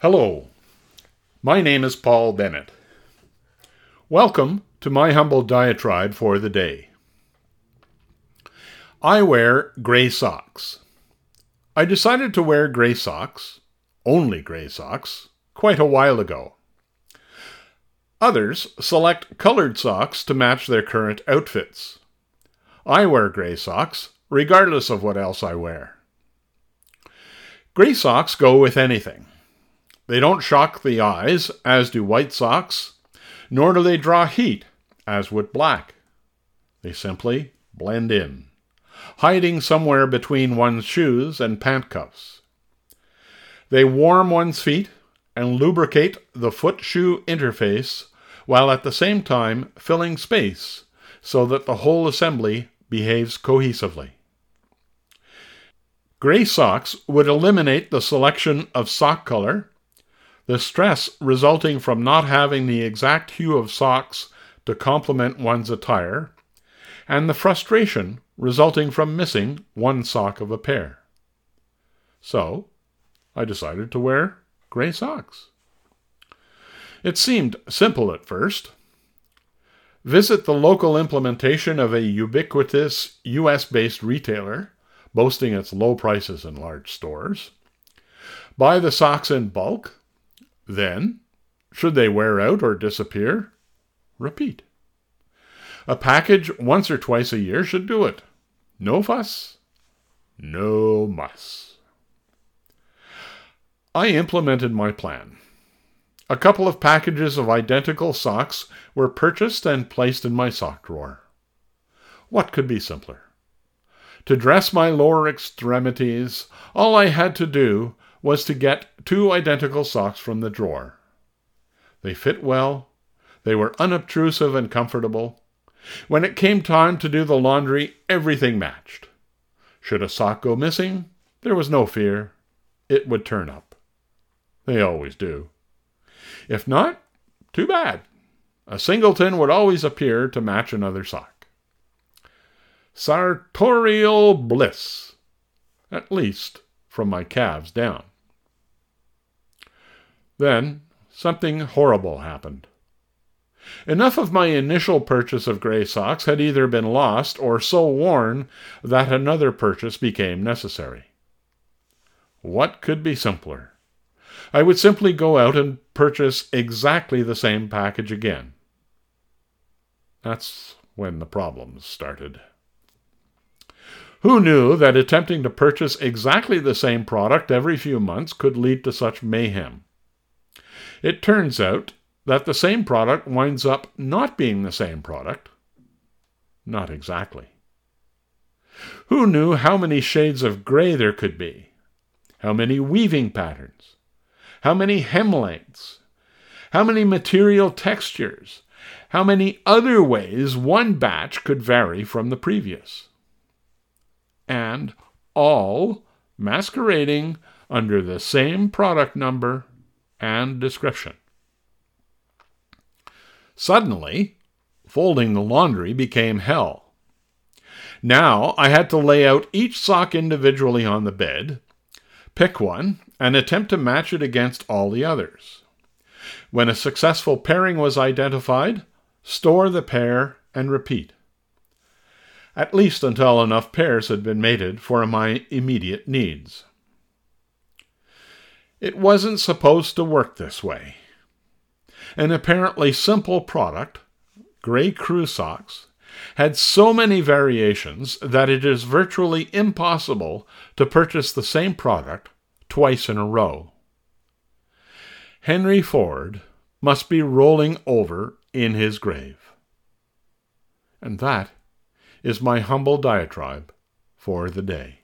Hello, my name is Paul Bennett. Welcome to my humble diatribe for the day. I wear gray socks. I decided to wear gray socks, only gray socks, quite a while ago. Others select colored socks to match their current outfits. I wear gray socks, regardless of what else I wear. Gray socks go with anything. They don't shock the eyes, as do white socks, nor do they draw heat, as would black. They simply blend in, hiding somewhere between one's shoes and pant cuffs. They warm one's feet and lubricate the foot shoe interface while at the same time filling space so that the whole assembly behaves cohesively. Gray socks would eliminate the selection of sock color, the stress resulting from not having the exact hue of socks to complement one's attire, and the frustration resulting from missing one sock of a pair. So, I decided to wear gray socks. It seemed simple at first. Visit the local implementation of a ubiquitous US based retailer, boasting its low prices in large stores. Buy the socks in bulk. Then, should they wear out or disappear, repeat. A package once or twice a year should do it. No fuss, no muss. I implemented my plan. A couple of packages of identical socks were purchased and placed in my sock drawer. What could be simpler? To dress my lower extremities, all I had to do was to get two identical socks from the drawer. They fit well, they were unobtrusive and comfortable. When it came time to do the laundry, everything matched. Should a sock go missing, there was no fear. It would turn up. They always do. If not, too bad. A singleton would always appear to match another sock. Sartorial bliss, at least from my calves down. Then something horrible happened. Enough of my initial purchase of gray socks had either been lost or so worn that another purchase became necessary. What could be simpler? I would simply go out and purchase exactly the same package again. That's when the problems started. Who knew that attempting to purchase exactly the same product every few months could lead to such mayhem? It turns out that the same product winds up not being the same product. Not exactly. Who knew how many shades of gray there could be? How many weaving patterns? How many hem lengths? How many material textures? How many other ways one batch could vary from the previous? And all masquerading under the same product number and description. Suddenly, folding the laundry became hell. Now I had to lay out each sock individually on the bed, pick one, and attempt to match it against all the others. When a successful pairing was identified, store the pair and repeat. At least until enough pairs had been mated for my immediate needs. It wasn't supposed to work this way. An apparently simple product, gray crew socks, had so many variations that it is virtually impossible to purchase the same product twice in a row. Henry Ford must be rolling over in his grave. And that is my humble diatribe for the day.